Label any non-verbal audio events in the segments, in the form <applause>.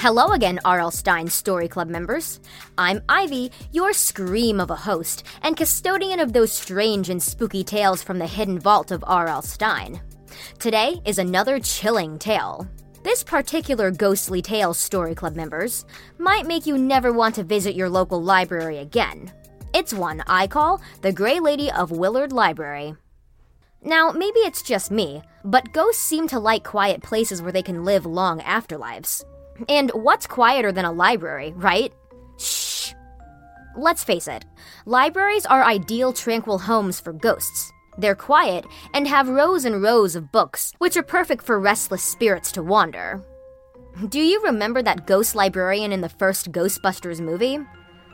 Hello again, R.L. Stine Story Club members. I'm Ivy, your scream of a host, and custodian of those strange and spooky tales from the hidden vault of R.L. Stine. Today is another chilling tale. This particular ghostly tale, Story Club members, might make you never want to visit your local library again. It's one I call the Grey Lady of Willard Library. Now, maybe it's just me, but ghosts seem to like quiet places where they can live long afterlives. And what's quieter than a library, right? Shh. Let's face it, libraries are ideal tranquil homes for ghosts. They're quiet and have rows and rows of books, which are perfect for restless spirits to wander. Do you remember that ghost librarian in the first Ghostbusters movie?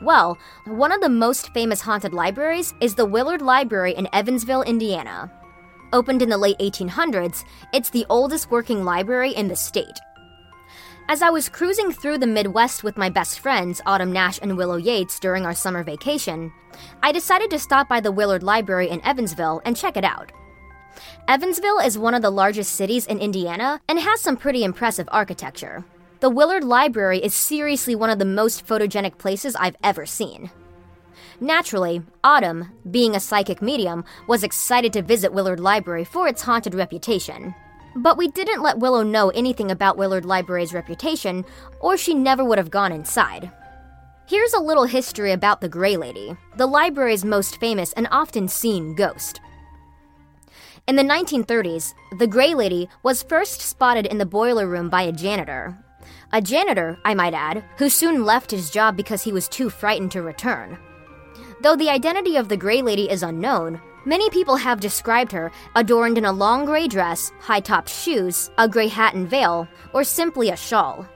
Well, one of the most famous haunted libraries is the Willard Library in Evansville, Indiana. Opened in the late 1800s, it's the oldest working library in the state. As I was cruising through the Midwest with my best friends, Autumn Nash and Willow Yates, during our summer vacation, I decided to stop by the Willard Library in Evansville and check it out. Evansville is one of the largest cities in Indiana and has some pretty impressive architecture. The Willard Library is seriously one of the most photogenic places I've ever seen. Naturally, Autumn, being a psychic medium, was excited to visit Willard Library for its haunted reputation. But we didn't let Willow know anything about Willard Library's reputation, or she never would have gone inside. Here's a little history about the Grey Lady, the library's most famous and often seen ghost. In the 1930s, the Grey Lady was first spotted in the boiler room by a janitor. A janitor, I might add, who soon left his job because he was too frightened to return. Though the identity of the Grey Lady is unknown, Many people have described her adorned in a long gray dress, high topped shoes, a gray hat and veil, or simply a shawl.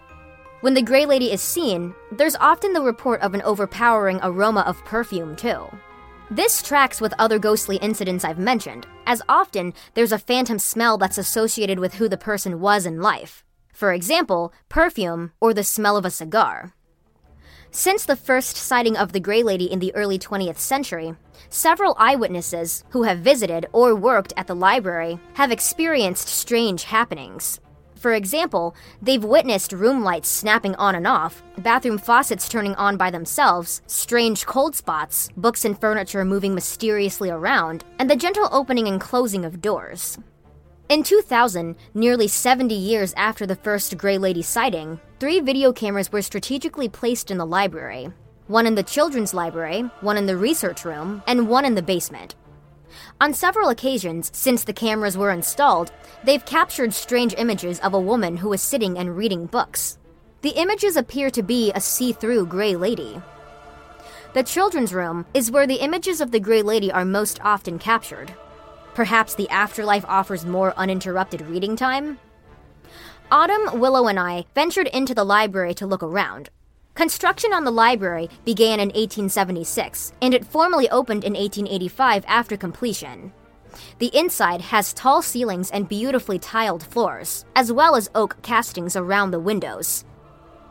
When the Grey Lady is seen, there's often the report of an overpowering aroma of perfume, too. This tracks with other ghostly incidents I've mentioned, as often there's a phantom smell that's associated with who the person was in life. For example, perfume or the smell of a cigar. Since the first sighting of the Grey Lady in the early 20th century, several eyewitnesses who have visited or worked at the library have experienced strange happenings. For example, they've witnessed room lights snapping on and off, bathroom faucets turning on by themselves, strange cold spots, books and furniture moving mysteriously around, and the gentle opening and closing of doors. In 2000, nearly 70 years after the first Grey Lady sighting, three video cameras were strategically placed in the library one in the children's library, one in the research room, and one in the basement. On several occasions, since the cameras were installed, they've captured strange images of a woman who is sitting and reading books. The images appear to be a see through Grey Lady. The children's room is where the images of the Grey Lady are most often captured. Perhaps the afterlife offers more uninterrupted reading time? Autumn, Willow, and I ventured into the library to look around. Construction on the library began in 1876, and it formally opened in 1885 after completion. The inside has tall ceilings and beautifully tiled floors, as well as oak castings around the windows.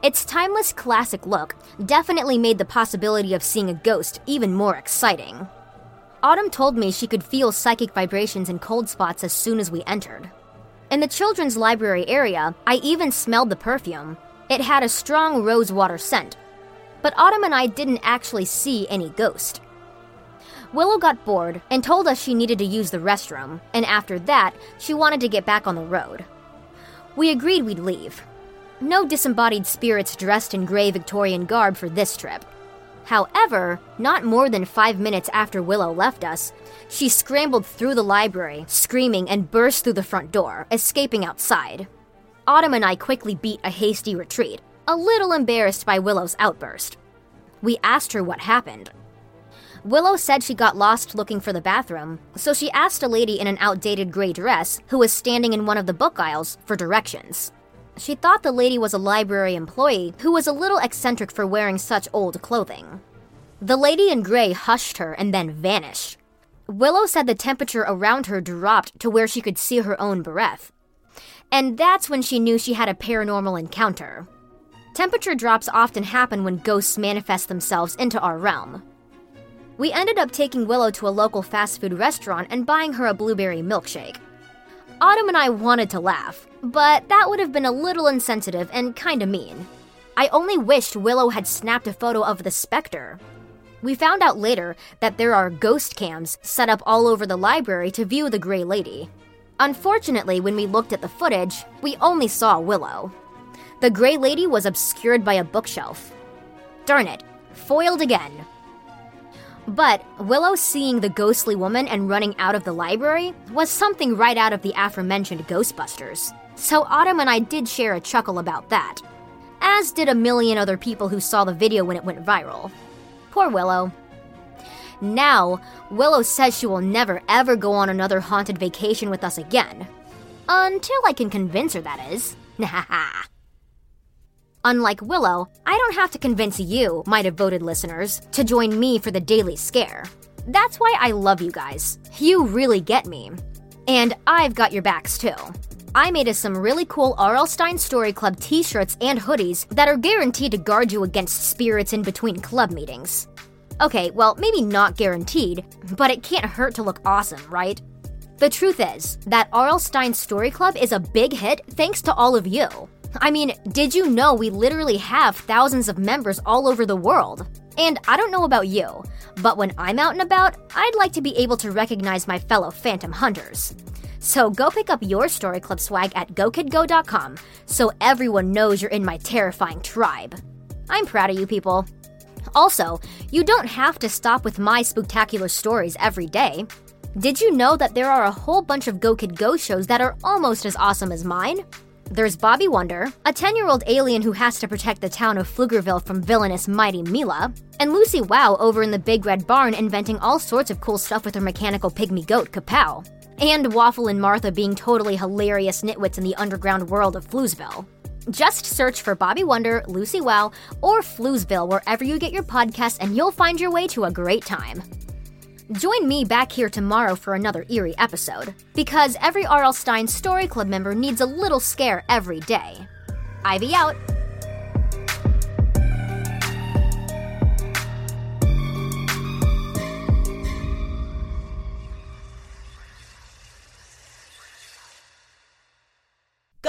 Its timeless classic look definitely made the possibility of seeing a ghost even more exciting. Autumn told me she could feel psychic vibrations in cold spots as soon as we entered. In the children's library area, I even smelled the perfume. It had a strong rosewater scent. But Autumn and I didn't actually see any ghost. Willow got bored and told us she needed to use the restroom, and after that, she wanted to get back on the road. We agreed we'd leave. No disembodied spirits dressed in gray Victorian garb for this trip. However, not more than five minutes after Willow left us, she scrambled through the library, screaming, and burst through the front door, escaping outside. Autumn and I quickly beat a hasty retreat, a little embarrassed by Willow's outburst. We asked her what happened, Willow said she got lost looking for the bathroom, so she asked a lady in an outdated gray dress who was standing in one of the book aisles for directions. She thought the lady was a library employee who was a little eccentric for wearing such old clothing. The lady in gray hushed her and then vanished. Willow said the temperature around her dropped to where she could see her own breath. And that's when she knew she had a paranormal encounter. Temperature drops often happen when ghosts manifest themselves into our realm. We ended up taking Willow to a local fast food restaurant and buying her a blueberry milkshake. Autumn and I wanted to laugh, but that would have been a little insensitive and kinda mean. I only wished Willow had snapped a photo of the specter. We found out later that there are ghost cams set up all over the library to view the Grey Lady. Unfortunately, when we looked at the footage, we only saw Willow. The Grey Lady was obscured by a bookshelf. Darn it, foiled again. But Willow seeing the ghostly woman and running out of the library was something right out of the aforementioned Ghostbusters. So Autumn and I did share a chuckle about that, as did a million other people who saw the video when it went viral. Poor Willow. Now, Willow says she will never ever go on another haunted vacation with us again. Until I can convince her, that is. <laughs> Unlike Willow, I don't have to convince you, my devoted listeners, to join me for the daily scare. That's why I love you guys. You really get me. And I've got your backs too. I made us some really cool R.L. Stine Story Club t shirts and hoodies that are guaranteed to guard you against spirits in between club meetings. Okay, well, maybe not guaranteed, but it can't hurt to look awesome, right? The truth is that R.L. Stine Story Club is a big hit thanks to all of you. I mean, did you know we literally have thousands of members all over the world? And I don't know about you, but when I'm out and about, I'd like to be able to recognize my fellow Phantom Hunters. So go pick up your Story Club swag at GoKidGo.com so everyone knows you're in my terrifying tribe. I'm proud of you people. Also, you don't have to stop with my spectacular stories every day. Did you know that there are a whole bunch of Go Kid Go shows that are almost as awesome as mine? There's Bobby Wonder, a 10 year old alien who has to protect the town of Pflugerville from villainous Mighty Mila, and Lucy Wow over in the Big Red Barn inventing all sorts of cool stuff with her mechanical pygmy goat, Kapow. And Waffle and Martha being totally hilarious nitwits in the underground world of Floozeville. Just search for Bobby Wonder, Lucy Wow, or Floozeville wherever you get your podcasts, and you'll find your way to a great time. Join me back here tomorrow for another eerie episode, because every R.L. Stine Story Club member needs a little scare every day. Ivy out.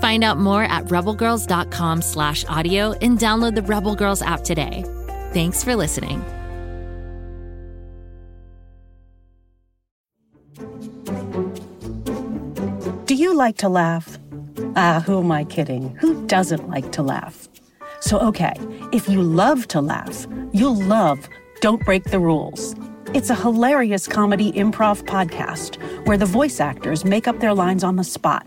Find out more at rebelgirls.com slash audio and download the Rebel Girls app today. Thanks for listening. Do you like to laugh? Ah, who am I kidding? Who doesn't like to laugh? So, okay, if you love to laugh, you'll love Don't Break the Rules. It's a hilarious comedy improv podcast where the voice actors make up their lines on the spot